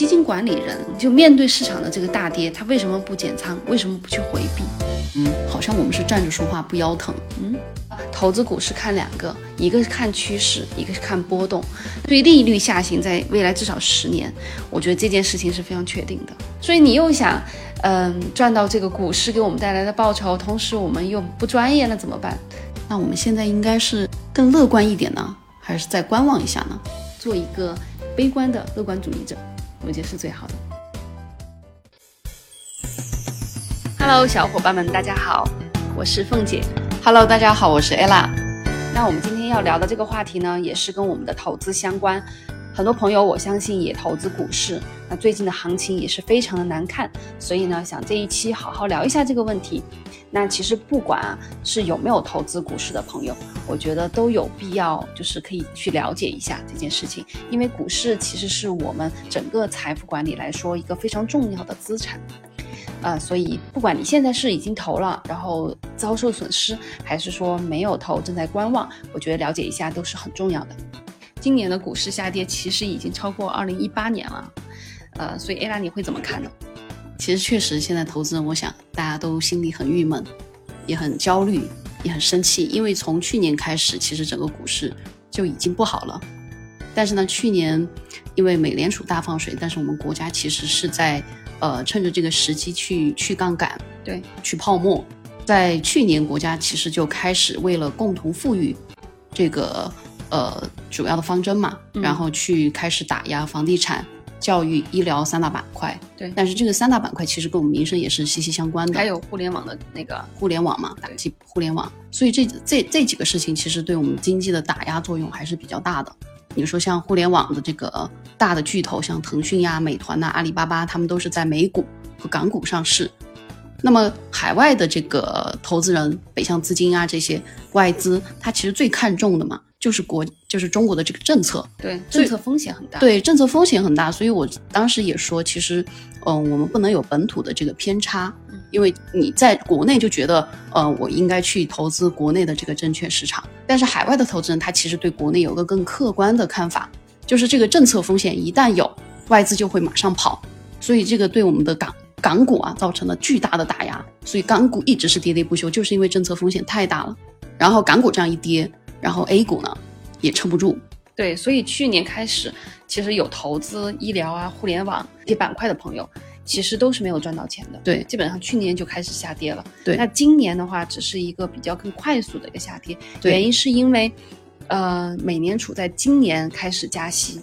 基金管理人就面对市场的这个大跌，他为什么不减仓？为什么不去回避？嗯，好像我们是站着说话不腰疼。嗯，投资股市看两个，一个是看趋势，一个是看波动。对利率下行，在未来至少十年，我觉得这件事情是非常确定的。所以你又想，嗯，赚到这个股市给我们带来的报酬，同时我们又不专业，那怎么办？那我们现在应该是更乐观一点呢，还是再观望一下呢？做一个悲观的乐观主义者。我觉得是最好的。Hello，小伙伴们，大家好，我是凤姐。Hello，大家好，我是 Ella。那我们今天要聊的这个话题呢，也是跟我们的投资相关。很多朋友，我相信也投资股市。那最近的行情也是非常的难看，所以呢，想这一期好好聊一下这个问题。那其实不管是有没有投资股市的朋友，我觉得都有必要，就是可以去了解一下这件事情。因为股市其实是我们整个财富管理来说一个非常重要的资产。呃，所以不管你现在是已经投了，然后遭受损失，还是说没有投正在观望，我觉得了解一下都是很重要的。今年的股市下跌其实已经超过二零一八年了，呃，所以 A 拉你会怎么看呢？其实确实，现在投资人，我想大家都心里很郁闷，也很焦虑，也很生气，因为从去年开始，其实整个股市就已经不好了。但是呢，去年因为美联储大放水，但是我们国家其实是在呃趁着这个时机去去杠杆，对，去泡沫。在去年，国家其实就开始为了共同富裕这个。呃，主要的方针嘛，然后去开始打压房地产、教育、医疗三大板块。对，但是这个三大板块其实跟我们民生也是息息相关的。还有互联网的那个互联网嘛，打击互联网。所以这这这几个事情其实对我们经济的打压作用还是比较大的。你说像互联网的这个大的巨头，像腾讯呀、美团呐、阿里巴巴，他们都是在美股和港股上市。那么海外的这个投资人、北向资金啊，这些外资，他其实最看重的嘛。就是国，就是中国的这个政策，对政策风险很大，对政策风险很大，所以我当时也说，其实，嗯，我们不能有本土的这个偏差，因为你在国内就觉得，呃，我应该去投资国内的这个证券市场，但是海外的投资人他其实对国内有个更客观的看法，就是这个政策风险一旦有，外资就会马上跑，所以这个对我们的港港股啊造成了巨大的打压，所以港股一直是跌跌不休，就是因为政策风险太大了，然后港股这样一跌。然后 A 股呢，也撑不住。对，所以去年开始，其实有投资医疗啊、互联网这些板块的朋友，其实都是没有赚到钱的。对，基本上去年就开始下跌了。对，那今年的话，只是一个比较更快速的一个下跌。原因是因为，呃，美联储在今年开始加息。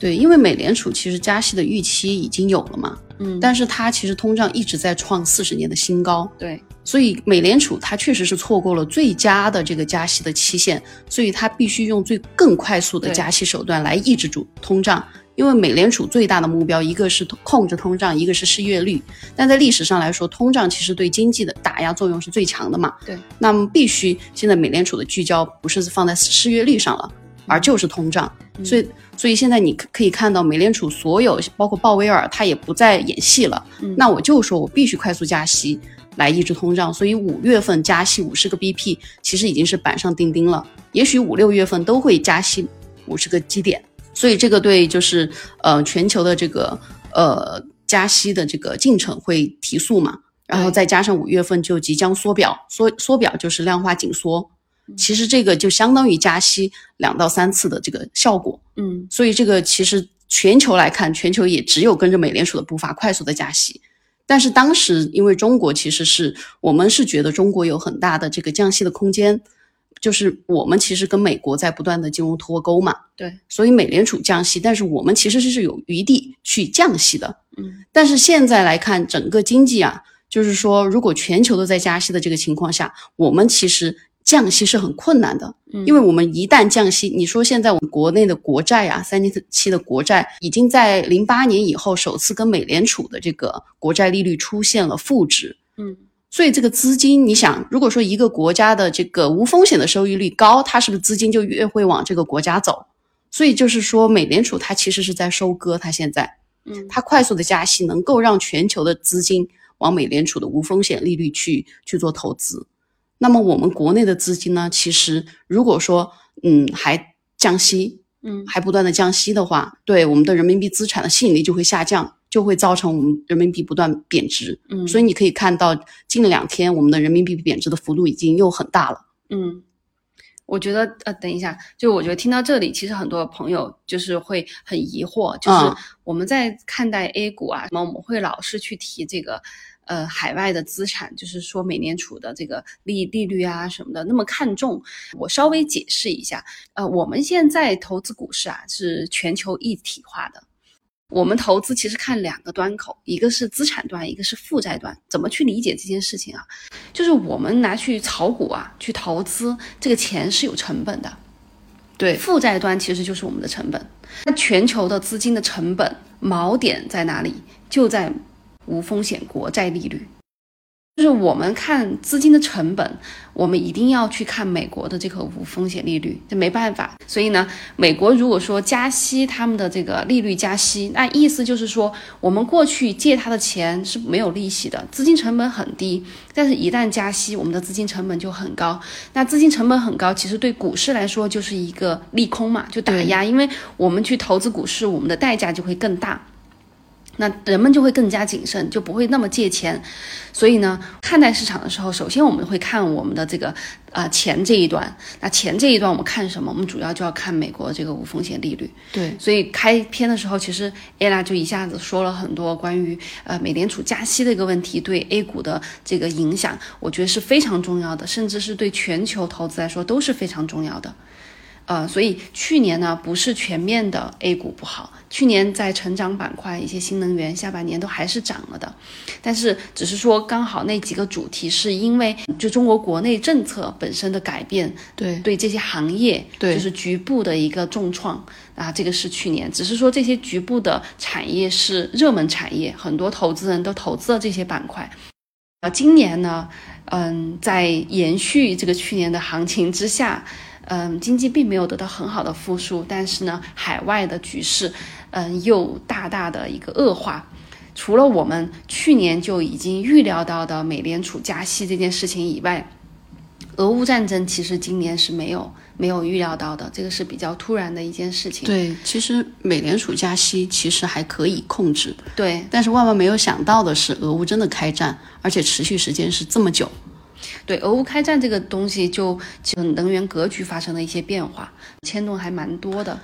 对，因为美联储其实加息的预期已经有了嘛。嗯，但是它其实通胀一直在创四十年的新高。对。所以美联储它确实是错过了最佳的这个加息的期限，所以它必须用最更快速的加息手段来抑制住通胀。因为美联储最大的目标一个是控制通胀，一个是失业率。但在历史上来说，通胀其实对经济的打压作用是最强的嘛。对。那么必须现在美联储的聚焦不是放在失业率上了，而就是通胀。所以所以现在你可以看到美联储所有包括鲍威尔他也不再演戏了。那我就说我必须快速加息。来抑制通胀，所以五月份加息五十个 BP，其实已经是板上钉钉了。也许五六月份都会加息五十个基点，所以这个对就是呃全球的这个呃加息的这个进程会提速嘛。然后再加上五月份就即将缩表，缩缩表就是量化紧缩，其实这个就相当于加息两到三次的这个效果。嗯，所以这个其实全球来看，全球也只有跟着美联储的步伐快速的加息。但是当时，因为中国其实是我们是觉得中国有很大的这个降息的空间，就是我们其实跟美国在不断的金融脱钩嘛，对，所以美联储降息，但是我们其实是有余地去降息的，嗯，但是现在来看整个经济啊，就是说如果全球都在加息的这个情况下，我们其实。降息是很困难的，因为我们一旦降息，你说现在我们国内的国债啊，三年期的国债已经在零八年以后首次跟美联储的这个国债利率出现了负值，嗯，所以这个资金，你想，如果说一个国家的这个无风险的收益率高，它是不是资金就越会往这个国家走？所以就是说，美联储它其实是在收割，它现在，嗯，它快速的加息能够让全球的资金往美联储的无风险利率去去做投资。那么我们国内的资金呢？其实如果说，嗯，还降息，嗯还不断的降息的话，对我们的人民币资产的吸引力就会下降，就会造成我们人民币不断贬值。嗯，所以你可以看到，近两天我们的人民币贬值的幅度已经又很大了。嗯，我觉得呃，等一下，就我觉得听到这里，其实很多朋友就是会很疑惑，就是嗯我们在看待 A 股啊，什么我们会老是去提这个。呃，海外的资产，就是说美联储的这个利利率啊什么的，那么看重。我稍微解释一下，呃，我们现在投资股市啊是全球一体化的，我们投资其实看两个端口，一个是资产端，一个是负债端。怎么去理解这件事情啊？就是我们拿去炒股啊，去投资，这个钱是有成本的。对，负债端其实就是我们的成本。那全球的资金的成本锚点在哪里？就在无风险国债利率。就是我们看资金的成本，我们一定要去看美国的这个无风险利率，这没办法。所以呢，美国如果说加息，他们的这个利率加息，那意思就是说，我们过去借他的钱是没有利息的，资金成本很低。但是，一旦加息，我们的资金成本就很高。那资金成本很高，其实对股市来说就是一个利空嘛，就打压，因为我们去投资股市，我们的代价就会更大。那人们就会更加谨慎，就不会那么借钱。所以呢，看待市场的时候，首先我们会看我们的这个呃钱这一端。那钱这一端我们看什么？我们主要就要看美国这个无风险利率。对，所以开篇的时候，其实 ella 就一下子说了很多关于呃美联储加息的一个问题对 A 股的这个影响，我觉得是非常重要的，甚至是对全球投资来说都是非常重要的。呃，所以去年呢，不是全面的 A 股不好，去年在成长板块一些新能源下半年都还是涨了的，但是只是说刚好那几个主题是因为就中国国内政策本身的改变，对，对这些行业对就。是局部的一个重创啊，这个是去年，只是说这些局部的产业是热门产业，很多投资人都投资了这些板块。啊，今年呢，嗯，在延续这个去年的行情之下，嗯，经济并没有得到很好的复苏，但是呢，海外的局势，嗯，又大大的一个恶化。除了我们去年就已经预料到的美联储加息这件事情以外，俄乌战争其实今年是没有没有预料到的，这个是比较突然的一件事情。对，其实美联储加息其实还可以控制，对但是万万没有想到的是，俄乌真的开战，而且持续时间是这么久。对，俄乌开战这个东西就其实能源格局发生了一些变化，牵动还蛮多的，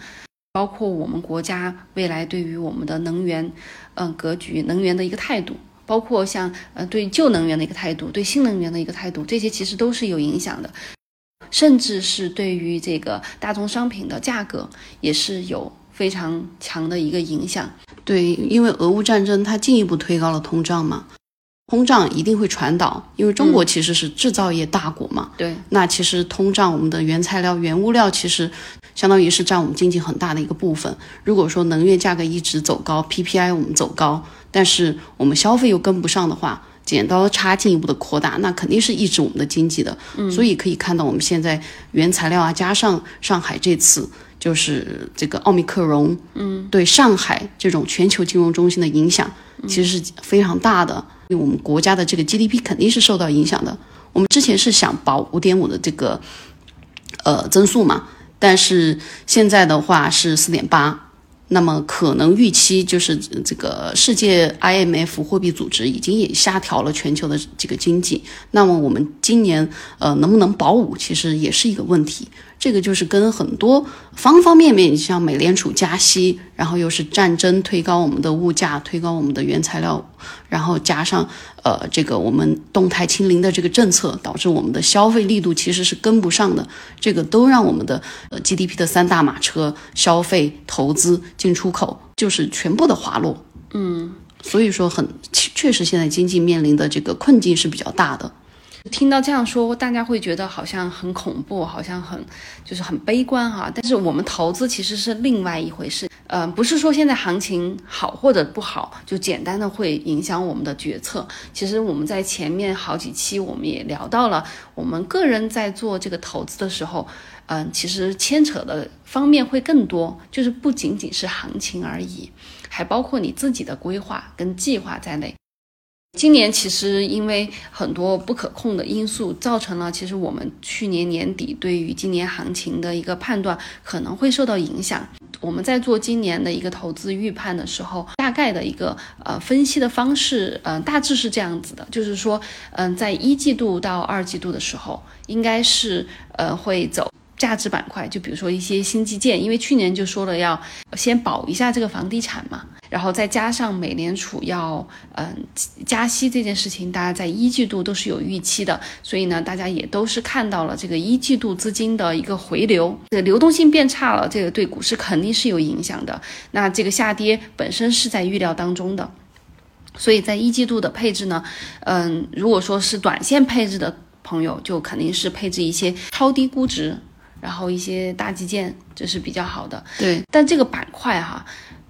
包括我们国家未来对于我们的能源，嗯、格局、能源的一个态度。包括像呃对旧能源的一个态度，对新能源的一个态度，这些其实都是有影响的，甚至是对于这个大宗商品的价格也是有非常强的一个影响。对，因为俄乌战争它进一步推高了通胀嘛，通胀一定会传导，因为中国其实是制造业大国嘛。对，那其实通胀，我们的原材料、原物料其实相当于是占我们经济很大的一个部分。如果说能源价格一直走高，PPI 我们走高，但是我们消费又跟不上的话，剪刀差进一步的扩大，那肯定是抑制我们的经济的。嗯，所以可以看到我们现在原材料啊，加上上海这次就是这个奥密克戎，嗯，对上海这种全球金融中心的影响，其实是非常大的。我们国家的这个 GDP 肯定是受到影响的。我们之前是想保五点五的这个呃增速嘛，但是现在的话是四点八。那么可能预期就是这个世界 IMF 货币组织已经也下调了全球的这个经济。那么我们今年呃能不能保五，其实也是一个问题。这个就是跟很多方方面面，像美联储加息，然后又是战争推高我们的物价，推高我们的原材料，然后加上呃这个我们动态清零的这个政策，导致我们的消费力度其实是跟不上的。这个都让我们的呃 GDP 的三大马车消费、投资、进出口就是全部的滑落。嗯，所以说很确实现在经济面临的这个困境是比较大的。听到这样说，大家会觉得好像很恐怖，好像很就是很悲观哈。但是我们投资其实是另外一回事，呃，不是说现在行情好或者不好，就简单的会影响我们的决策。其实我们在前面好几期我们也聊到了，我们个人在做这个投资的时候，嗯、其实牵扯的方面会更多，就是不仅仅是行情而已，还包括你自己的规划跟计划在内。今年其实因为很多不可控的因素，造成了其实我们去年年底对于今年行情的一个判断可能会受到影响。我们在做今年的一个投资预判的时候，大概的一个呃分析的方式，嗯，大致是这样子的，就是说，嗯，在一季度到二季度的时候，应该是呃会走。价值板块，就比如说一些新基建，因为去年就说了要先保一下这个房地产嘛，然后再加上美联储要嗯加息这件事情，大家在一季度都是有预期的，所以呢，大家也都是看到了这个一季度资金的一个回流，这流动性变差了，这个对股市肯定是有影响的。那这个下跌本身是在预料当中的，所以在一季度的配置呢，嗯，如果说是短线配置的朋友，就肯定是配置一些超低估值。然后一些大基建这是比较好的，对。但这个板块哈，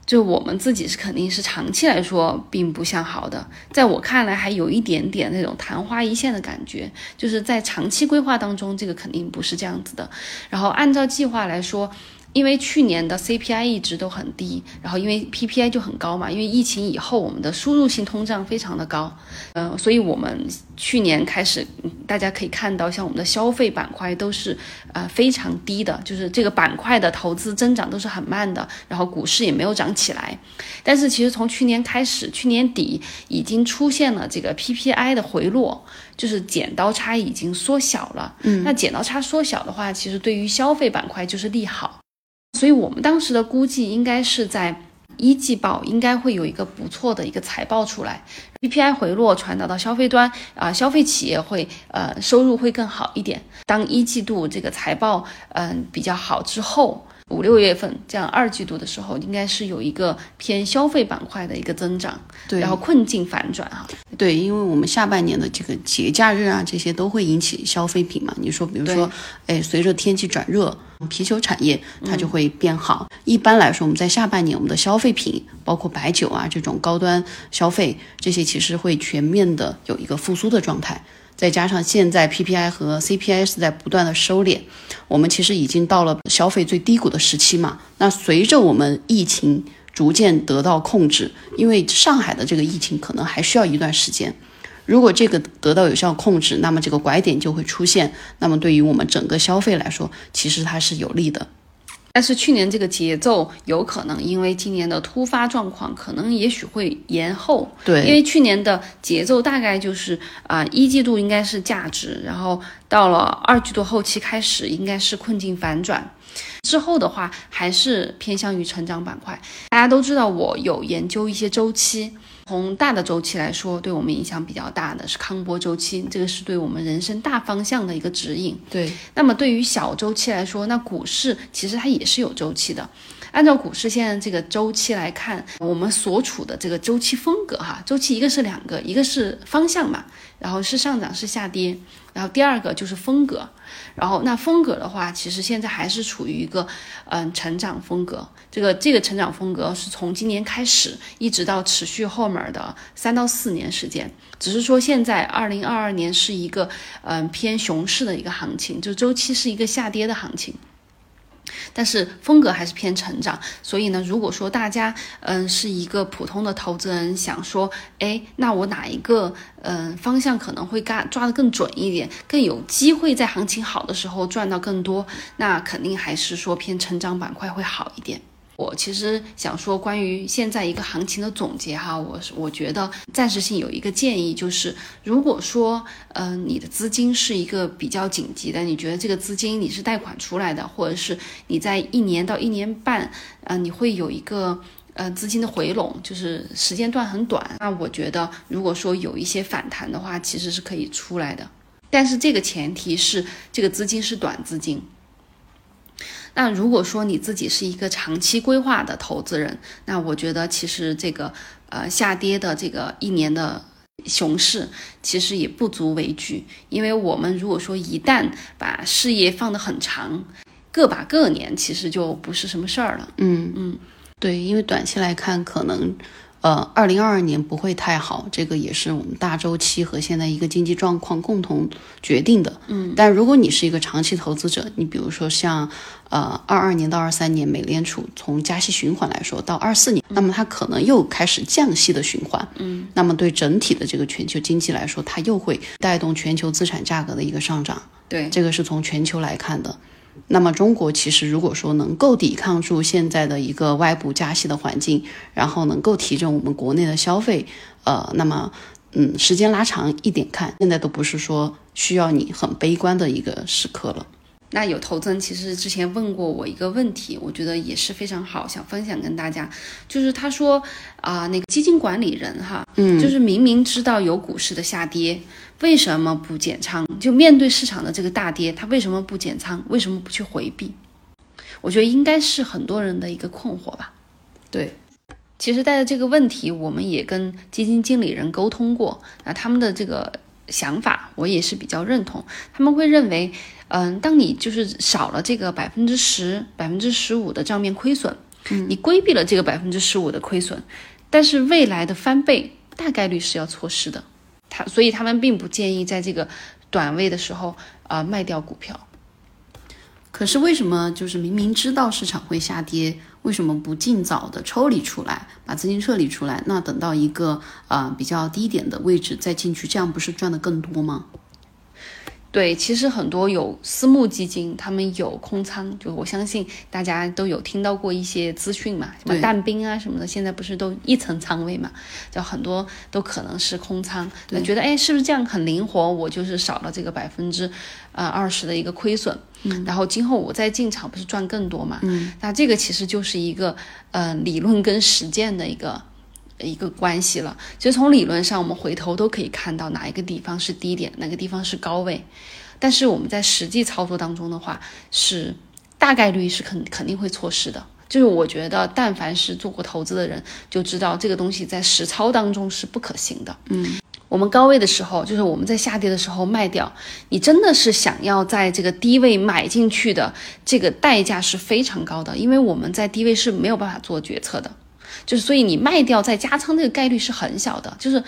就我们自己是肯定是长期来说并不向好的，在我看来还有一点点那种昙花一现的感觉，就是在长期规划当中，这个肯定不是这样子的。然后按照计划来说。因为去年的 CPI 一直都很低，然后因为 PPI 就很高嘛，因为疫情以后我们的输入性通胀非常的高，嗯，所以我们去年开始，大家可以看到，像我们的消费板块都是呃非常低的，就是这个板块的投资增长都是很慢的，然后股市也没有涨起来。但是其实从去年开始，去年底已经出现了这个 PPI 的回落，就是剪刀差已经缩小了。嗯，那剪刀差缩小的话，其实对于消费板块就是利好。所以我们当时的估计应该是在一季报应该会有一个不错的一个财报出来，PPI 回落传导到消费端啊，消费企业会呃收入会更好一点。当一季度这个财报嗯比较好之后。五六月份这样二季度的时候，应该是有一个偏消费板块的一个增长，对，然后困境反转哈，对，因为我们下半年的这个节假日啊，这些都会引起消费品嘛。你说，比如说，哎，随着天气转热，啤酒产业它就会变好。一般来说，我们在下半年，我们的消费品，包括白酒啊这种高端消费，这些其实会全面的有一个复苏的状态。再加上现在 PPI 和 CPI 是在不断的收敛，我们其实已经到了消费最低谷的时期嘛。那随着我们疫情逐渐得到控制，因为上海的这个疫情可能还需要一段时间。如果这个得到有效控制，那么这个拐点就会出现。那么对于我们整个消费来说，其实它是有利的。但是去年这个节奏有可能因为今年的突发状况，可能也许会延后。对，因为去年的节奏大概就是啊，一季度应该是价值，然后到了二季度后期开始应该是困境反转，之后的话还是偏向于成长板块。大家都知道，我有研究一些周期。从大的周期来说，对我们影响比较大的是康波周期，这个是对我们人生大方向的一个指引。对，那么对于小周期来说，那股市其实它也是有周期的。按照股市现在这个周期来看，我们所处的这个周期风格哈，周期一个是两个，一个是方向嘛，然后是上涨是下跌，然后第二个就是风格，然后那风格的话，其实现在还是处于一个嗯成长风格，这个这个成长风格是从今年开始一直到持续后面的三到四年时间，只是说现在二零二二年是一个嗯偏熊市的一个行情，就周期是一个下跌的行情。但是风格还是偏成长，所以呢，如果说大家嗯是一个普通的投资人，想说，哎，那我哪一个嗯方向可能会抓抓得更准一点，更有机会在行情好的时候赚到更多，那肯定还是说偏成长板块会好一点。我其实想说，关于现在一个行情的总结哈，我是我觉得暂时性有一个建议，就是如果说，嗯，你的资金是一个比较紧急的，你觉得这个资金你是贷款出来的，或者是你在一年到一年半，呃，你会有一个呃资金的回笼，就是时间段很短，那我觉得如果说有一些反弹的话，其实是可以出来的，但是这个前提是这个资金是短资金。那如果说你自己是一个长期规划的投资人，那我觉得其实这个呃下跌的这个一年的熊市其实也不足为惧，因为我们如果说一旦把事业放得很长，个把个年其实就不是什么事儿了。嗯嗯，对，因为短期来看可能。呃，二零二二年不会太好，这个也是我们大周期和现在一个经济状况共同决定的。嗯，但如果你是一个长期投资者，你比如说像呃二二年到二三年，美联储从加息循环来说，到二四年，那么它可能又开始降息的循环。嗯，那么对整体的这个全球经济来说，它又会带动全球资产价格的一个上涨。对，这个是从全球来看的。那么中国其实如果说能够抵抗住现在的一个外部加息的环境，然后能够提振我们国内的消费，呃，那么嗯，时间拉长一点看，现在都不是说需要你很悲观的一个时刻了。那有投资人其实之前问过我一个问题，我觉得也是非常好，想分享跟大家，就是他说啊，那个基金管理人哈，嗯，就是明明知道有股市的下跌。为什么不减仓？就面对市场的这个大跌，他为什么不减仓？为什么不去回避？我觉得应该是很多人的一个困惑吧。对，其实带着这个问题，我们也跟基金经理人沟通过，那他们的这个想法我也是比较认同。他们会认为，嗯，当你就是少了这个百分之十、百分之十五的账面亏损，嗯，你规避了这个百分之十五的亏损，但是未来的翻倍大概率是要错失的。他所以他们并不建议在这个短位的时候啊卖掉股票。可是为什么就是明明知道市场会下跌，为什么不尽早的抽离出来，把资金撤离出来？那等到一个啊比较低点的位置再进去，这样不是赚的更多吗？对，其实很多有私募基金，他们有空仓，就我相信大家都有听到过一些资讯嘛，什么淡兵啊什么的，现在不是都一层仓位嘛，就很多都可能是空仓，那觉得哎，是不是这样很灵活？我就是少了这个百分之呃二十的一个亏损，嗯，然后今后我再进场不是赚更多嘛？嗯，那这个其实就是一个呃理论跟实践的一个。一个关系了，其实从理论上，我们回头都可以看到哪一个地方是低点，哪个地方是高位。但是我们在实际操作当中的话，是大概率是肯肯定会错失的。就是我觉得，但凡是做过投资的人，就知道这个东西在实操当中是不可行的。嗯，我们高位的时候，就是我们在下跌的时候卖掉，你真的是想要在这个低位买进去的，这个代价是非常高的，因为我们在低位是没有办法做决策的。就是，所以你卖掉再加仓，这个概率是很小的。就是，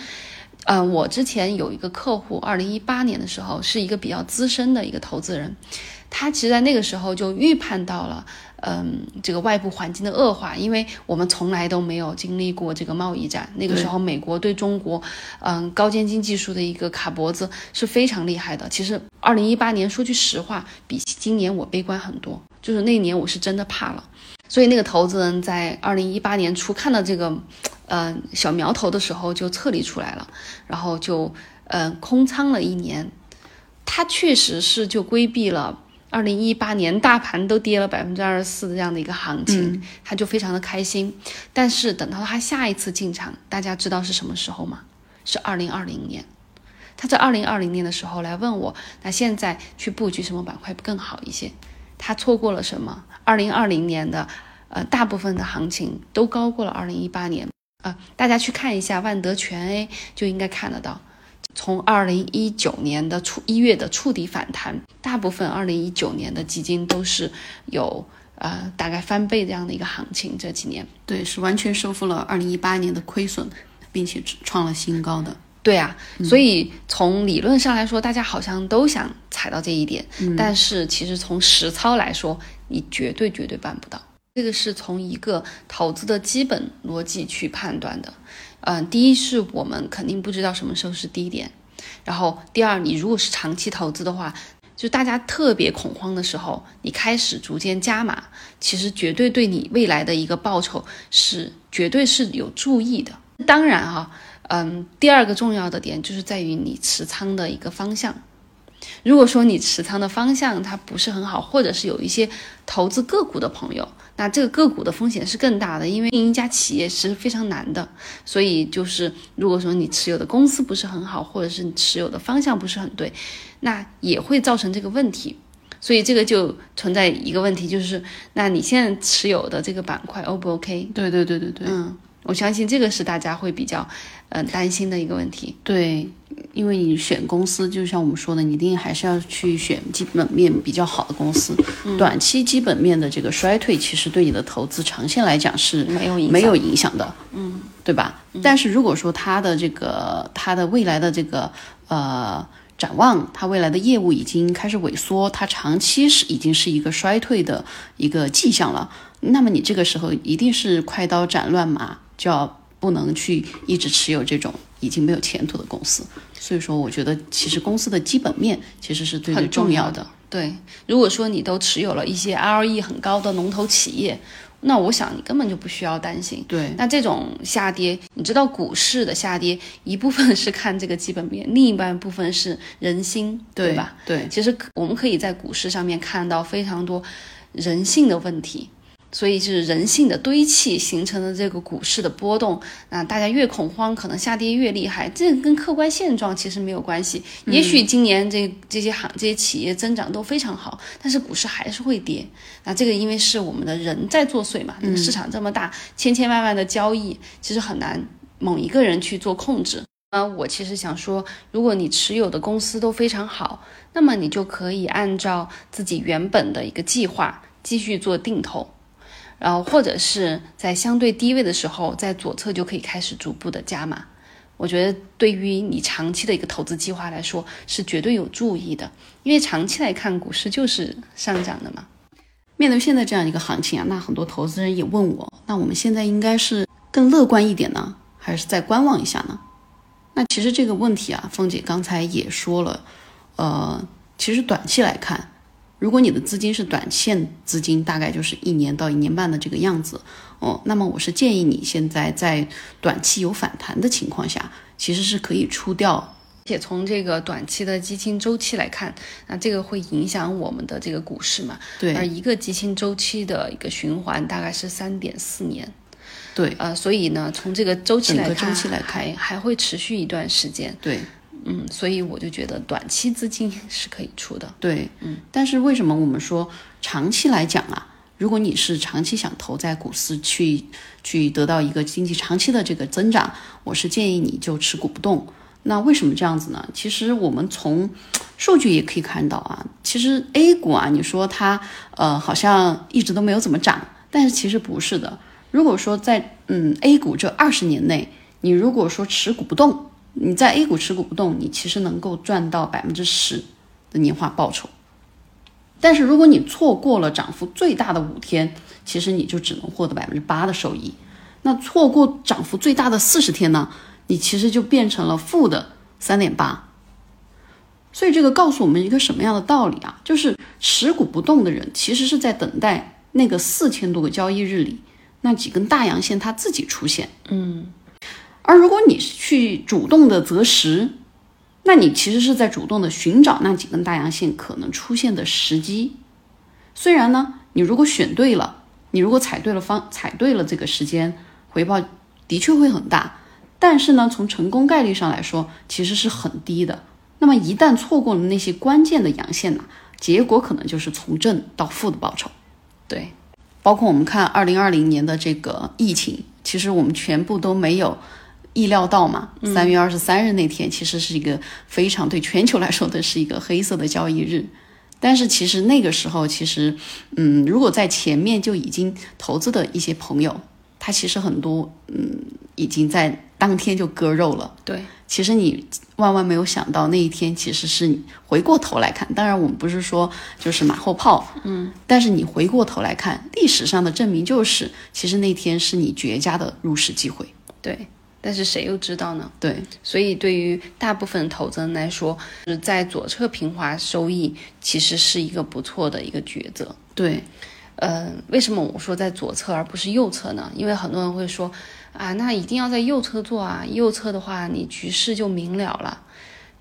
嗯，我之前有一个客户，二零一八年的时候是一个比较资深的一个投资人，他其实在那个时候就预判到了，嗯，这个外部环境的恶化，因为我们从来都没有经历过这个贸易战，那个时候美国对中国，嗯，高尖晶技术的一个卡脖子是非常厉害的。其实二零一八年说句实话，比今年我悲观很多，就是那年我是真的怕了。所以那个投资人在二零一八年初看到这个，呃小苗头的时候就撤离出来了，然后就呃空仓了一年，他确实是就规避了二零一八年大盘都跌了百分之二十四的这样的一个行情，他就非常的开心。但是等到他下一次进场，大家知道是什么时候吗？是二零二零年。他在二零二零年的时候来问我，那现在去布局什么板块更好一些？他错过了什么？二零二零年的，呃，大部分的行情都高过了二零一八年啊。大家去看一下万德全 A 就应该看得到，从二零一九年的触一月的触底反弹，大部分二零一九年的基金都是有呃大概翻倍这样的一个行情。这几年对，是完全收复了二零一八年的亏损，并且创了新高的。对啊，所以从理论上来说，大家好像都想踩到这一点，但是其实从实操来说，你绝对绝对办不到。这个是从一个投资的基本逻辑去判断的。嗯，第一是我们肯定不知道什么时候是低点，然后第二，你如果是长期投资的话，就大家特别恐慌的时候，你开始逐渐加码，其实绝对对你未来的一个报酬是绝对是有注意的。当然哈。嗯，第二个重要的点就是在于你持仓的一个方向。如果说你持仓的方向它不是很好，或者是有一些投资个股的朋友，那这个个股的风险是更大的，因为经营一家企业是非常难的。所以就是如果说你持有的公司不是很好，或者是你持有的方向不是很对，那也会造成这个问题。所以这个就存在一个问题，就是那你现在持有的这个板块 O 不 OK？对对对对对，嗯。我相信这个是大家会比较，嗯，担心的一个问题。对，因为你选公司，就像我们说的，你一定还是要去选基本面比较好的公司。短期基本面的这个衰退，其实对你的投资长线来讲是没有影没有影响的，嗯，对吧？但是如果说它的这个它的未来的这个呃展望，它未来的业务已经开始萎缩，它长期是已经是一个衰退的一个迹象了，那么你这个时候一定是快刀斩乱麻，就要不能去一直持有这种已经没有前途的公司。所以说，我觉得其实公司的基本面其实是最最重要重要的。对，如果说你都持有了一些 ROE 很高的龙头企业，那我想你根本就不需要担心。对，那这种下跌，你知道股市的下跌，一部分是看这个基本面，另一半部分是人心，对吧？？对，其实我们可以在股市上面看到非常多人性的问题，所以就是人性的堆砌形成的这个股市的波动。那大家越恐慌，可能下跌越厉害，这跟客观现状其实没有关系。也许今年这这些行这些企业增长都非常好，但是股市还是会跌。那这个因为是我们的人在作祟嘛，这个市场这么大，千千万万的交易，其实很难某一个人去做控制。啊，我其实想说，如果你持有的公司都非常好，那么你就可以按照自己原本的一个计划继续做定投，然后或者是在相对低位的时候，在左侧就可以开始逐步的加码。我觉得对于你长期的一个投资计划来说是绝对有注意的，因为长期来看股市就是上涨的嘛。面对现在这样一个行情啊，那很多投资人也问我，那我们现在应该是更乐观一点呢，还是再观望一下呢？那其实这个问题啊，凤姐刚才也说了，呃，其实短期来看，如果你的资金是短线资金，大概就是一年到一年半的这个样子，哦，那么我是建议你现在在短期有反弹的情况下，其实是可以出掉。且从这个短期的基金周期来看，那这个会影响我们的这个股市嘛？对。而一个基金周期的一个循环大概是三点四年，对。呃，所以呢，从这个周期来看，周期来看。还还会持续一段时间。对嗯，所以我就觉得短期资金是可以出的。对，嗯。但是为什么我们说长期来讲啊？如果你是长期想投在股市去去得到一个经济长期的这个增长，我是建议你就持股不动。那为什么这样子呢？其实我们从数据也可以看到啊，其实 A 股啊，你说它呃好像一直都没有怎么涨，但是其实不是的。如果说在嗯 A 股这二十年内，你如果说持股不动，你在 A 股持股不动，你其实能够赚到百分之十的年化报酬。但是如果你错过了涨幅最大的五天，其实你就只能获得百分之八的收益。那错过涨幅最大的四十天呢？你其实就变成了负的三点八。所以这个告诉我们一个什么样的道理啊？就是持股不动的人，其实是在等待那个四千多个交易日里那几根大阳线它自己出现。嗯，而如果你是去主动的择时，那你其实是在主动的寻找那几根大阳线可能出现的时机。虽然呢，你如果选对了，你如果踩对了方，踩对了这个时间，回报的确会很大，但是呢，从成功概率上来说，其实是很低的。那么一旦错过了那些关键的阳线呢，结果可能就是从正到负的报酬。对，包括我们看二零二零年的这个疫情，其实我们全部都没有意料到嘛。三月二十三日那天，其实是一个非常对全球来说的是一个黑色的交易日。但是其实那个时候，其实嗯，如果在前面就已经投资的一些朋友，他其实很多嗯已经在当天就割肉了。对，其实你万万没有想到那一天其实是你回过头来看，当然我们不是说就是马后炮，嗯，但是你回过头来看，历史上的证明就是，其实那天是你绝佳的入市机会。对。但是谁又知道呢？对，所以对于大部分投资人来说，是在左侧平滑收益其实是一个不错的一个抉择。对，呃，为什么我说在左侧而不是右侧呢？因为很多人会说，啊，那一定要在右侧做啊，右侧的话你局势就明了了。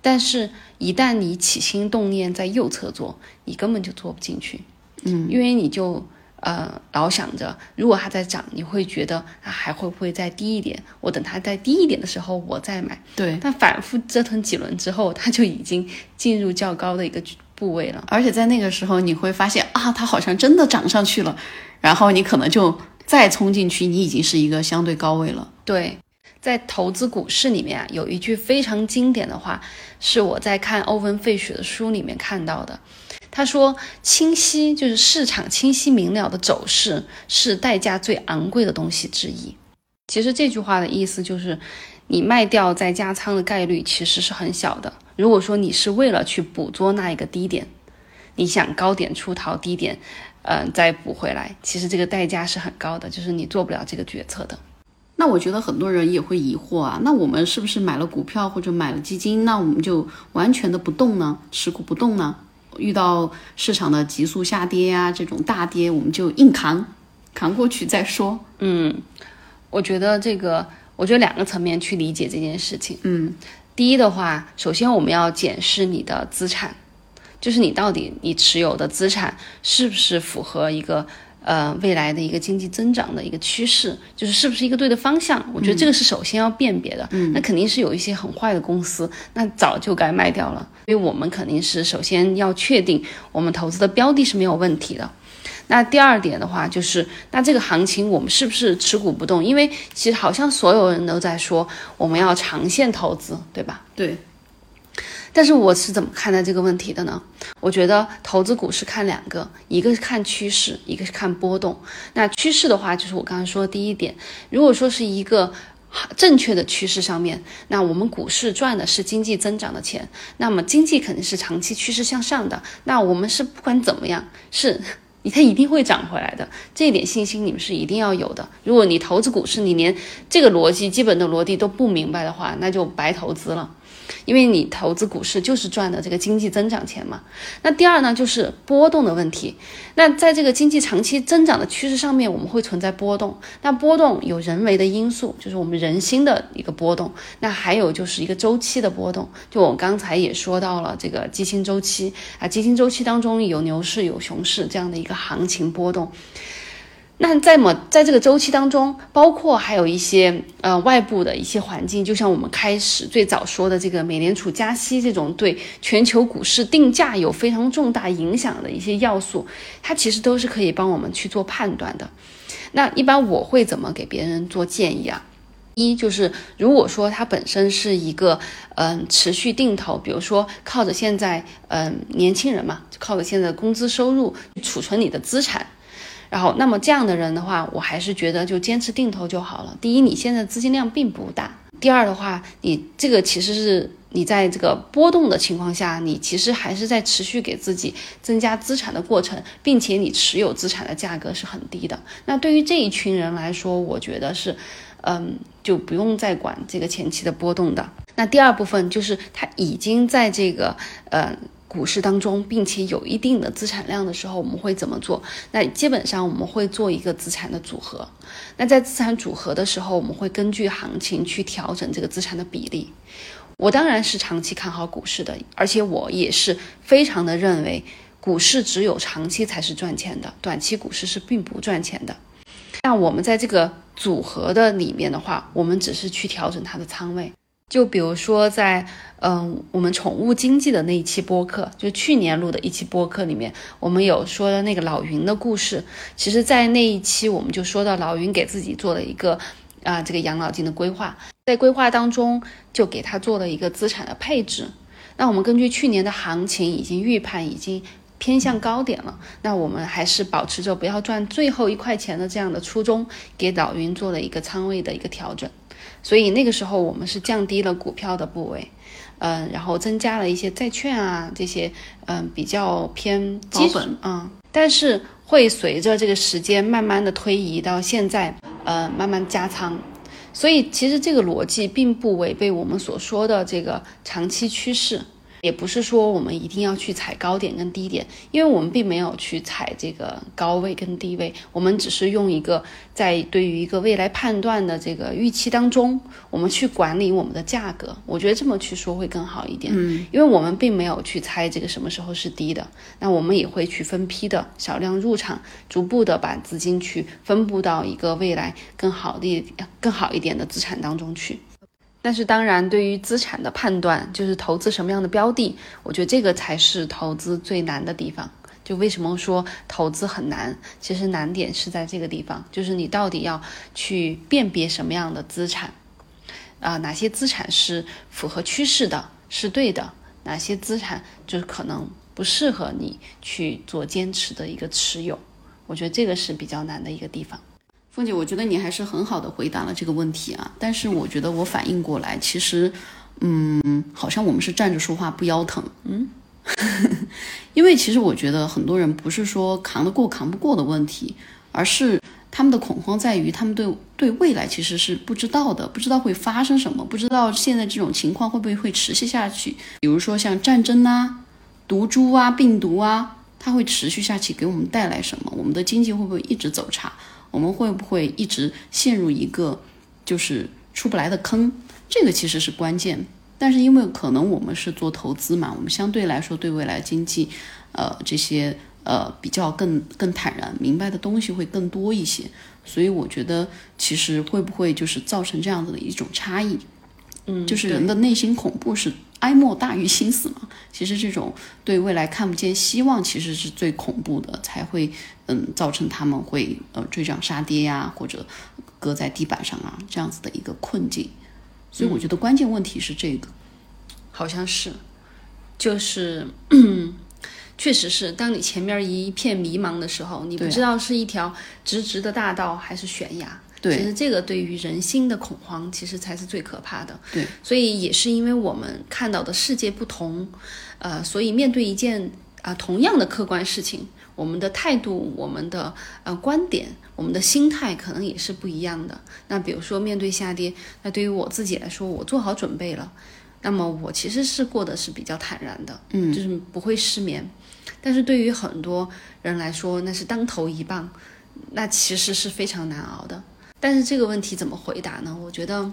但是，一旦你起心动念在右侧做，你根本就做不进去，嗯，因为你就呃老想着，如果它在涨，你会觉得啊还会不会再低一点？我等它再低一点的时候我再买。对，但反复折腾几轮之后，它就已经进入较高的一个部位了。而且在那个时候你会发现啊，它好像真的涨上去了，然后你可能就再冲进去，你已经是一个相对高位了。对，在投资股市里面啊，有一句非常经典的话，是我在看欧文·费雪的书里面看到的。他说：“清晰就是市场清晰明了的走势，是代价最昂贵的东西之一。”其实这句话的意思就是，你卖掉再加仓的概率其实是很小的。如果说你是为了去捕捉那一个低点，你想高点出逃，低点，嗯，再补回来，其实这个代价是很高的，就是你做不了这个决策的。那我觉得很多人也会疑惑啊，那我们是不是买了股票或者买了基金，那我们就完全的不动呢？持股不动呢？遇到市场的急速下跌呀，这种大跌，我们就硬扛，扛过去再说。嗯，我觉得这个，我觉得两个层面去理解这件事情。嗯，第一的话，首先我们要检视你的资产，就是你到底你持有的资产是不是符合一个。呃，未来的一个经济增长的一个趋势，就是是不是一个对的方向？我觉得这个是首先要辨别的。嗯，那肯定是有一些很坏的公司，那早就该卖掉了。因为我们肯定是首先要确定我们投资的标的是没有问题的。那第二点的话，就是那这个行情我们是不是持股不动？因为其实好像所有人都在说我们要长线投资，对吧？对。但是我是怎么看待这个问题的呢？我觉得投资股市看两个，一个是看趋势，一个是看波动。那趋势的话，就是我刚才说的第一点，如果说是一个正确的趋势上面，那我们股市赚的是经济增长的钱，那么经济肯定是长期趋势向上的。那我们是不管怎么样，是它一定会涨回来的，这一点信心你们是一定要有的。如果你投资股市，你连这个逻辑基本的逻辑都不明白的话，那就白投资了。因为你投资股市就是赚的这个经济增长钱嘛。那第二呢，就是波动的问题。那在这个经济长期增长的趋势上面，我们会存在波动。那波动有人为的因素，就是我们人心的一个波动。那还有就是一个周期的波动。就我刚才也说到了这个基金周期啊，基金周期当中有牛市有熊市这样的一个行情波动。那在么，在这个周期当中，包括还有一些呃外部的一些环境，就像我们开始最早说的这个美联储加息这种对全球股市定价有非常重大影响的一些要素，它其实都是可以帮我们去做判断的。那一般我会怎么给别人做建议啊？一就是如果说它本身是一个嗯持续定投，比如说靠着现在嗯年轻人嘛，就靠着现在工资收入储存你的资产。然后，那么这样的人的话，我还是觉得就坚持定投就好了。第一，你现在资金量并不大；第二的话，你这个其实是你在这个波动的情况下，你其实还是在持续给自己增加资产的过程，并且你持有资产的价格是很低的。那对于这一群人来说，我觉得是，嗯，就不用再管这个前期的波动的。那第二部分就是他已经在这个，呃。股市当中，并且有一定的资产量的时候，我们会怎么做？那基本上我们会做一个资产的组合。那在资产组合的时候，我们会根据行情去调整这个资产的比例。我当然是长期看好股市的，而且我也是非常的认为，股市只有长期才是赚钱的，短期股市是并不赚钱的。那我们在这个组合的里面的话，我们只是去调整它的仓位。就比如说，在嗯，我们宠物经济的那一期播客，就去年录的一期播客里面，我们有说的那个老云的故事。其实，在那一期我们就说到，老云给自己做了一个啊，这个养老金的规划，在规划当中就给他做了一个资产的配置。那我们根据去年的行情已经预判，已经偏向高点了。那我们还是保持着不要赚最后一块钱的这样的初衷，给老云做了一个仓位的一个调整。所以那个时候我们是降低了股票的部位，嗯，然后增加了一些债券啊这些，嗯，比较偏基本啊，但是会随着这个时间慢慢的推移到现在，呃，慢慢加仓。所以其实这个逻辑并不违背我们所说的这个长期趋势。也不是说我们一定要去踩高点跟低点，因为我们并没有去踩这个高位跟低位，我们只是用一个在对于一个未来判断的这个预期当中，我们去管理我们的价格。我觉得这么去说会更好一点，嗯，因为我们并没有去猜这个什么时候是低的，那我们也会去分批的少量入场，逐步的把资金去分布到一个未来更好的、更好一点的资产当中去。但是，当然，对于资产的判断，就是投资什么样的标的，我觉得这个才是投资最难的地方。就为什么说投资很难？其实难点是在这个地方，就是你到底要去辨别什么样的资产。啊、哪些资产是符合趋势的，是对的，哪些资产就是可能不适合你去做坚持的一个持有。我觉得这个是比较难的一个地方。凤姐，我觉得你还是很好的回答了这个问题啊。但是我觉得我反应过来，其实，嗯，好像我们是站着说话不腰疼。嗯，因为其实我觉得很多人不是说扛得过扛不过的问题，而是他们的恐慌在于他们对对未来其实是不知道的，不知道会发生什么，不知道现在这种情况会不会会持续下去。比如说像战争啊、毒株啊、病毒啊，它会持续下去，给我们带来什么？我们的经济会不会一直走差？我们会不会一直陷入一个就是出不来的坑？这个其实是关键。但是因为可能我们是做投资嘛，我们相对来说对未来经济，呃这些呃比较更更坦然明白的东西会更多一些，所以我觉得其实会不会就是造成这样子的一种差异？嗯，就是人的内心恐怖是哀莫大于心死嘛。其实这种对未来看不见希望，其实是最恐怖的，才会嗯造成他们会呃追涨杀跌呀，或者搁在地板上啊这样子的一个困境。所以我觉得关键问题是这个。好像是，就是，确实是，当你前面一片迷茫的时候，你不知道是一条直直的大道还是悬崖。对其实这个对于人心的恐慌，其实才是最可怕的。对，所以也是因为我们看到的世界不同，呃，所以面对一件啊、同样的客观事情，我们的态度、我们的呃观点、我们的心态可能也是不一样的。那比如说面对下跌，那对于我自己来说，我做好准备了。那么我其实是过得是比较坦然的，嗯，就是不会失眠。但是对于很多人来说，那是当头一棒，那其实是非常难熬的。但是这个问题怎么回答呢？我觉得，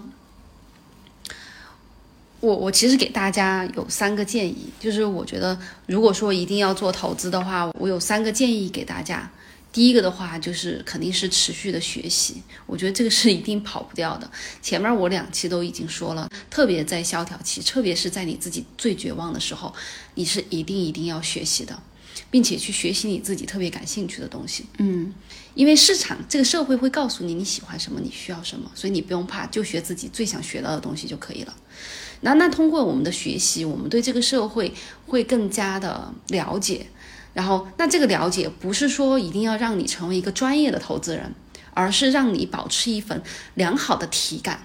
我我其实给大家有三个建议，就是我觉得如果说一定要做投资的话，我有三个建议给大家。第一个的话就是肯定是持续的学习，我觉得这个是一定跑不掉的。前面我两期都已经说了，特别在萧条期，特别是在你自己最绝望的时候，你是一定一定要学习的，并且去学习你自己特别感兴趣的东西。嗯，因为市场这个社会会告诉你你喜欢什么，你需要什么，所以你不用怕，就学自己最想学到的东西就可以了。那那通过我们的学习，我们对这个社会会更加的了解。然后，那这个了解不是说一定要让你成为一个专业的投资人，而是让你保持一份良好的体感，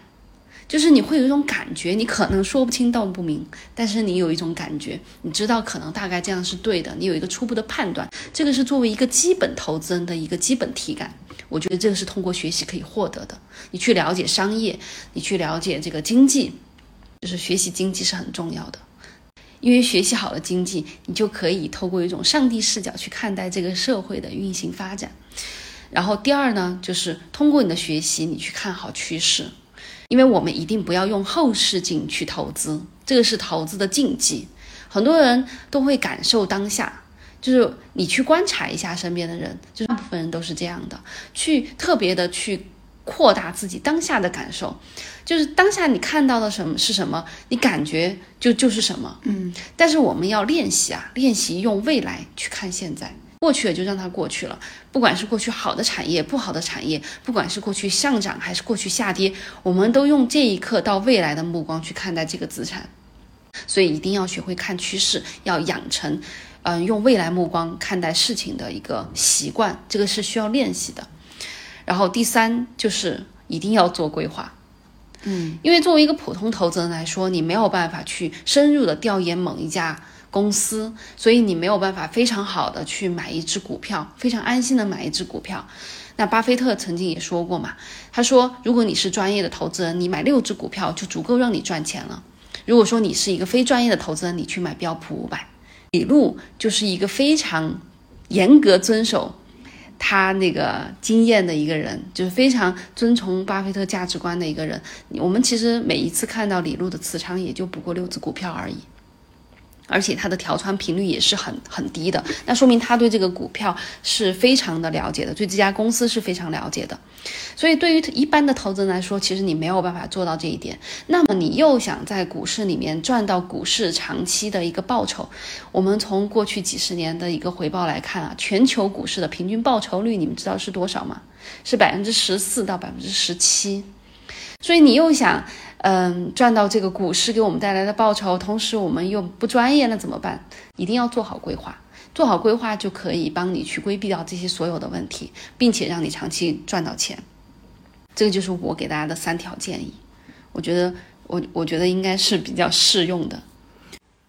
就是你会有一种感觉，你可能说不清道不明，但是你有一种感觉，你知道可能大概这样是对的，你有一个初步的判断，这个是作为一个基本投资人的一个基本体感。我觉得这个是通过学习可以获得的。你去了解商业，你去了解这个经济，就是学习经济是很重要的。因为学习好了经济，你就可以透过一种上帝视角去看待这个社会的运行发展。然后第二呢，就是通过你的学习，你去看好趋势。因为我们一定不要用后视镜去投资，这个是投资的禁忌。很多人都会感受当下，就是你去观察一下身边的人，就是大部分人都是这样的，去特别的去扩大自己当下的感受，就是当下你看到的什么是什么，你感觉就就是什么。嗯，但是我们要练习啊，练习用未来去看现在。过去了就让它过去了，不管是过去好的产业、不好的产业，不管是过去上涨还是过去下跌，我们都用这一刻到未来的目光去看待这个资产。所以一定要学会看趋势，要养成，嗯、用未来目光看待事情的一个习惯，这个是需要练习的。然后第三就是一定要做规划，嗯，因为作为一个普通投资人来说，你没有办法去深入的调研某一家公司，所以你没有办法非常好的去买一只股票，非常安心的买一只股票。那巴菲特曾经也说过嘛，他说，如果你是专业的投资人，你买六只股票就足够让你赚钱了。如果说你是一个非专业的投资人，你去买标普五百，李路就是一个非常严格遵守他那个经验的一个人，就是非常遵从巴菲特价值观的一个人。我们其实每一次看到李路的持仓也就不过六只股票而已。而且它的调仓频率也是很很低的，那说明他对这个股票是非常的了解的，对这家公司是非常了解的。所以对于一般的投资人来说，其实你没有办法做到这一点。那么你又想在股市里面赚到股市长期的一个报酬，我们从过去几十年的一个回报来看啊，全球股市的平均报酬率，你们知道是多少吗？是百分之十四到百分之十七。所以你又想，嗯，赚到这个股市给我们带来的报酬，同时我们又不专业，那怎么办？一定要做好规划，做好规划就可以帮你去规避掉这些所有的问题，并且让你长期赚到钱。这个就是我给大家的三条建议，我觉得我我觉得应该是比较适用的。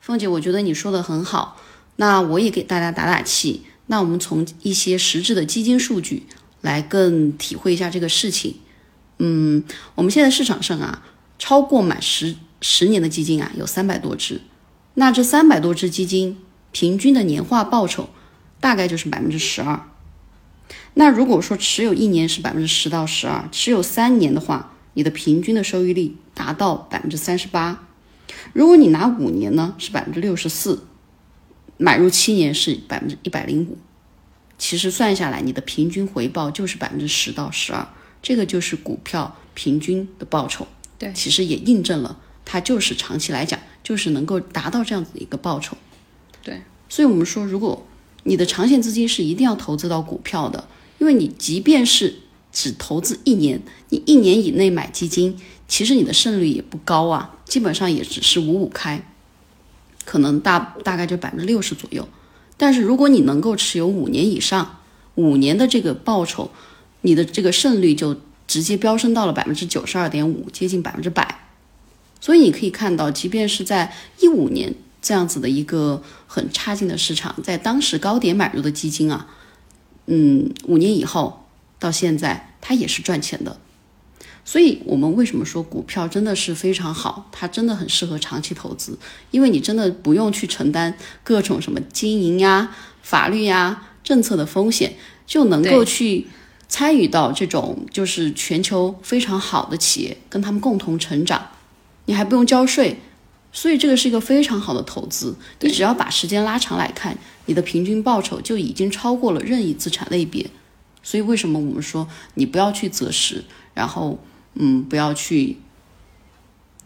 凤姐，我觉得你说的很好，那我也给大家打打气。那我们从一些实质的基金数据来更体会一下这个事情。嗯，我们现在市场上啊，超过满十十年的基金啊有三百多只，那这三百多只基金平均的年化报酬大概就是百分之十二。那如果说持有一年是百分之十到十二，持有三年的话，你的平均的收益率达到百分之三十八。如果你拿五年呢，是百分之六十四，买入七年是百分之一百零五。其实算下来，你的平均回报就是百分之十到十二，这个就是股票平均的报酬。对，其实也印证了它就是长期来讲就是能够达到这样子的一个报酬。对，所以我们说，如果你的长线资金是一定要投资到股票的。因为你即便是只投资一年，你一年以内买基金，其实你的胜率也不高啊，基本上也只是五五开，可能大大概就百分之六十左右。但是如果你能够持有五年以上，五年的这个报酬，你的这个胜率就直接飙升到了百分之九十二点五，接近百分之百。所以你可以看到，即便是在一五年这样子的一个很差劲的市场，在当时高点买入的基金啊。嗯，五年以后到现在，它也是赚钱的。所以，我们为什么说股票真的是非常好？它真的很适合长期投资，因为你真的不用去承担各种什么经营呀、法律呀、政策的风险，就能够去参与到这种就是全球非常好的企业，跟他们共同成长。你还不用交税，所以这个是一个非常好的投资。你只要把时间拉长来看。你的平均报酬就已经超过了任意资产类别，所以为什么我们说你不要去择时，然后嗯不要去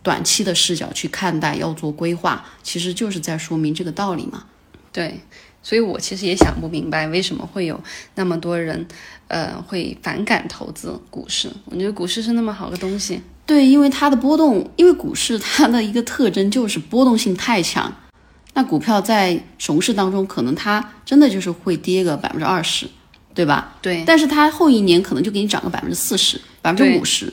短期的视角去看待，要做规划，其实就是在说明这个道理嘛。对，所以我其实也想不明白为什么会有那么多人呃会反感投资股市。我觉得股市是那么好的东西。对，因为它的波动，因为股市它的一个特征就是波动性太强。那股票在熊市当中，可能它真的就是会跌个百分之二十，对吧？对。但是它后一年可能就给你涨个百分之四十、百分之五十。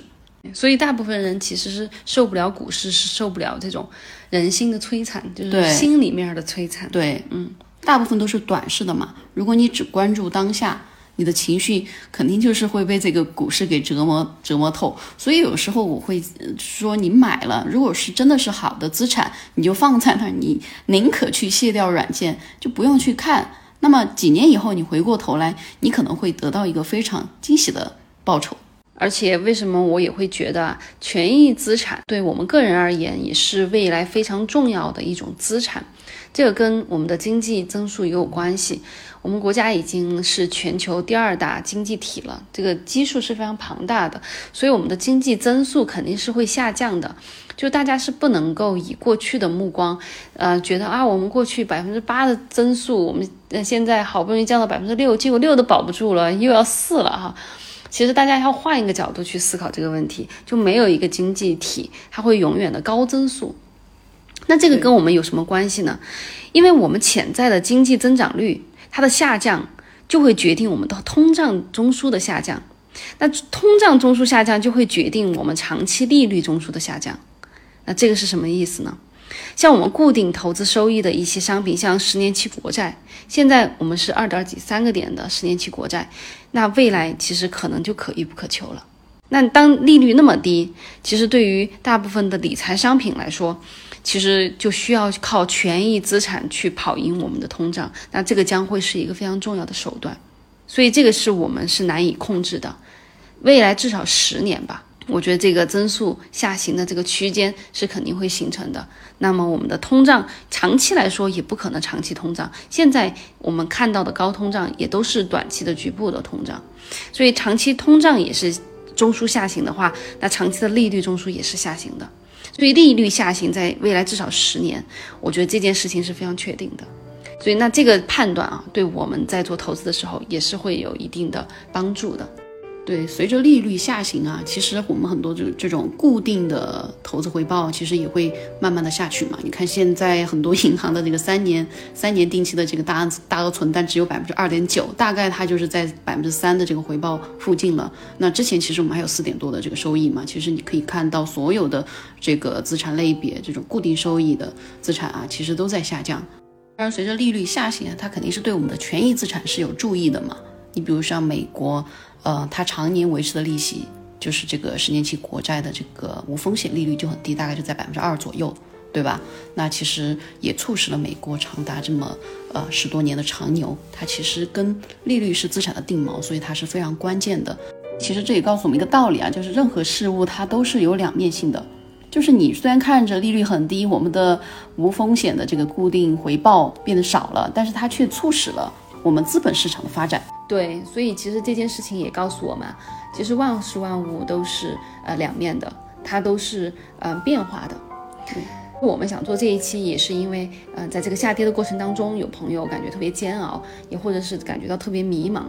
所以大部分人其实是受不了股市，是受不了这种人心的摧残，就是心里面的摧残。对，嗯，大部分都是短视的嘛。如果你只关注当下。你的情绪肯定就是会被这个股市给折磨折磨透，所以有时候我会说，你买了，如果是真的是好的资产，你就放在那儿，你宁可去卸掉软件，就不用去看。那么几年以后，你回过头来，你可能会得到一个非常惊喜的报酬。而且，为什么我也会觉得权益资产对我们个人而言，也是未来非常重要的一种资产？这个跟我们的经济增速也有关系。我们国家已经是全球第二大经济体了，这个基数是非常庞大的，所以我们的经济增速肯定是会下降的。就大家是不能够以过去的目光，呃，觉得啊，我们过去百分之八的增速，我们现在好不容易降到百分之六，结果六都保不住了，又要四了哈。其实大家要换一个角度去思考这个问题，就没有一个经济体它会永远的高增速。那这个跟我们有什么关系呢？因为我们潜在的经济增长率它的下降，就会决定我们的通胀中枢的下降。那通胀中枢下降，就会决定我们长期利率中枢的下降。那这个是什么意思呢？像我们固定投资收益的一些商品，像十年期国债，现在我们是二点几三个点的十年期国债，那未来其实可能就可遇不可求了。那当利率那么低，其实对于大部分的理财商品来说，其实就需要靠权益资产去跑赢我们的通胀，那这个将会是一个非常重要的手段，所以这个是我们是难以控制的，未来至少十年吧，我觉得这个增速下行的这个区间是肯定会形成的。那么我们的通胀长期来说也不可能长期通胀，现在我们看到的高通胀也都是短期的局部的通胀，所以长期通胀也是中枢下行的话，那长期的利率中枢也是下行的。对利率下行，在未来至少十年，我觉得这件事情是非常确定的。所以那这个判断啊，对我们在做投资的时候也是会有一定的帮助的。对，随着利率下行啊，其实我们很多这这种固定的投资回报，其实也会慢慢的下去嘛。你看现在很多银行的这个三年三年定期的这个大额大额存单只有百分之二点九，大概它就是在百分之三的这个回报附近了。那之前其实我们还有四点多的这个收益嘛。其实你可以看到所有的这个资产类别，这种固定收益的资产啊，其实都在下降。当然，随着利率下行啊，它肯定是对我们的权益资产是有注意的嘛。你比如像美国。呃，它常年维持的利息就是这个十年期国债的这个无风险利率就很低，大概就在百分之二左右，对吧？那其实也促使了美国长达这么呃十多年的长牛。它其实跟利率是资产的定锚，所以它是非常关键的。其实这也告诉我们一个道理啊，就是任何事物它都是有两面性的。就是你虽然看着利率很低，我们的无风险的这个固定回报变得少了，但是它却促使了我们资本市场的发展。对，所以其实这件事情也告诉我们，其实万事万物都是呃两面的，它都是呃变化的。我们想做这一期也是因为，呃，在这个下跌的过程当中，有朋友感觉特别煎熬，也或者是感觉到特别迷茫，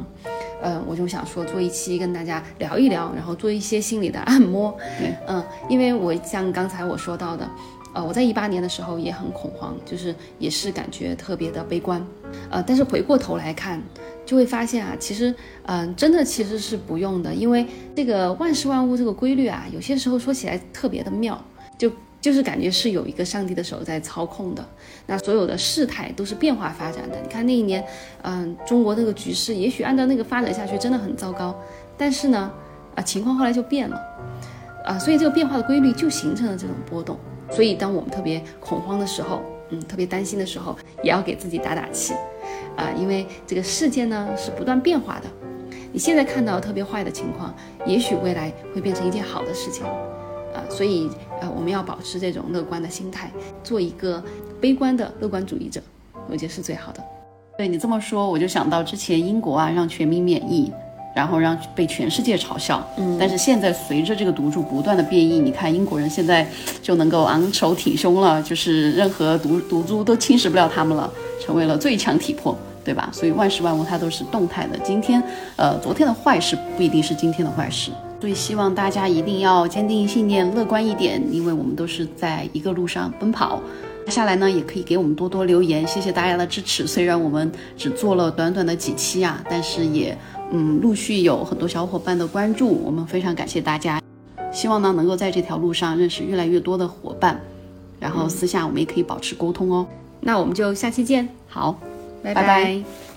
呃，我就想说做一期跟大家聊一聊，然后做一些心理的按摩。嗯，因为我像刚才我说到的。呃，我在一八年的时候也很恐慌，就是也是感觉特别的悲观，呃，但是回过头来看，就会发现啊，其实，嗯，真的其实是不用的，因为这个万事万物这个规律啊，有些时候说起来特别的妙，就就是感觉是有一个上帝的手在操控的，那所有的事态都是变化发展的。你看那一年，嗯，中国那个局势也许按照那个发展下去真的很糟糕，但是呢，啊，情况后来就变了，啊，所以这个变化的规律就形成了这种波动。所以，当我们特别恐慌的时候，嗯，特别担心的时候，也要给自己打打气，啊，因为这个世界呢是不断变化的。你现在看到特别坏的情况，也许未来会变成一件好的事情，啊，所以，呃，我们要保持这种乐观的心态，做一个悲观的乐观主义者，我觉得是最好的。对你这么说，我就想到之前英国啊，让全民免疫。然后让被全世界嘲笑，嗯，但是现在随着这个毒株不断的变异，你看英国人现在就能够昂首挺胸了，就是任何毒毒株都侵蚀不了他们了，成为了最强体魄，对吧？所以万事万物它都是动态的，今天，呃，昨天的坏事不一定是今天的坏事，所以希望大家一定要坚定信念，乐观一点，因为我们都是在一个路上奔跑。接下来呢，也可以给我们多多留言，谢谢大家的支持。虽然我们只做了短短的几期啊，但是也。嗯，陆续有很多小伙伴的关注，我们非常感谢大家。希望呢，能够在这条路上认识越来越多的伙伴，然后私下我们也可以保持沟通哦。那我们就下期见，好，拜拜。